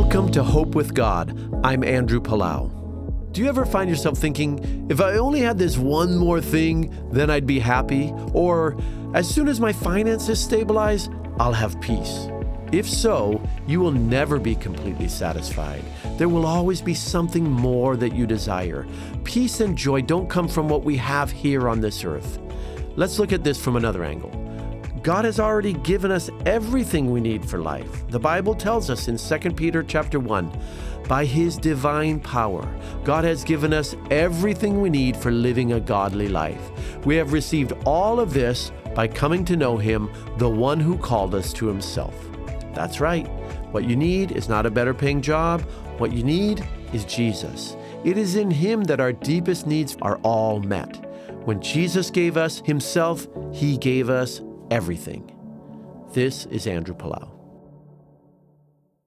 Welcome to Hope with God. I'm Andrew Palau. Do you ever find yourself thinking, if I only had this one more thing, then I'd be happy? Or, as soon as my finances stabilize, I'll have peace? If so, you will never be completely satisfied. There will always be something more that you desire. Peace and joy don't come from what we have here on this earth. Let's look at this from another angle. God has already given us everything we need for life. The Bible tells us in 2 Peter chapter 1, by his divine power, God has given us everything we need for living a godly life. We have received all of this by coming to know him, the one who called us to himself. That's right. What you need is not a better paying job. What you need is Jesus. It is in him that our deepest needs are all met. When Jesus gave us himself, he gave us everything. This is Andrew Palau.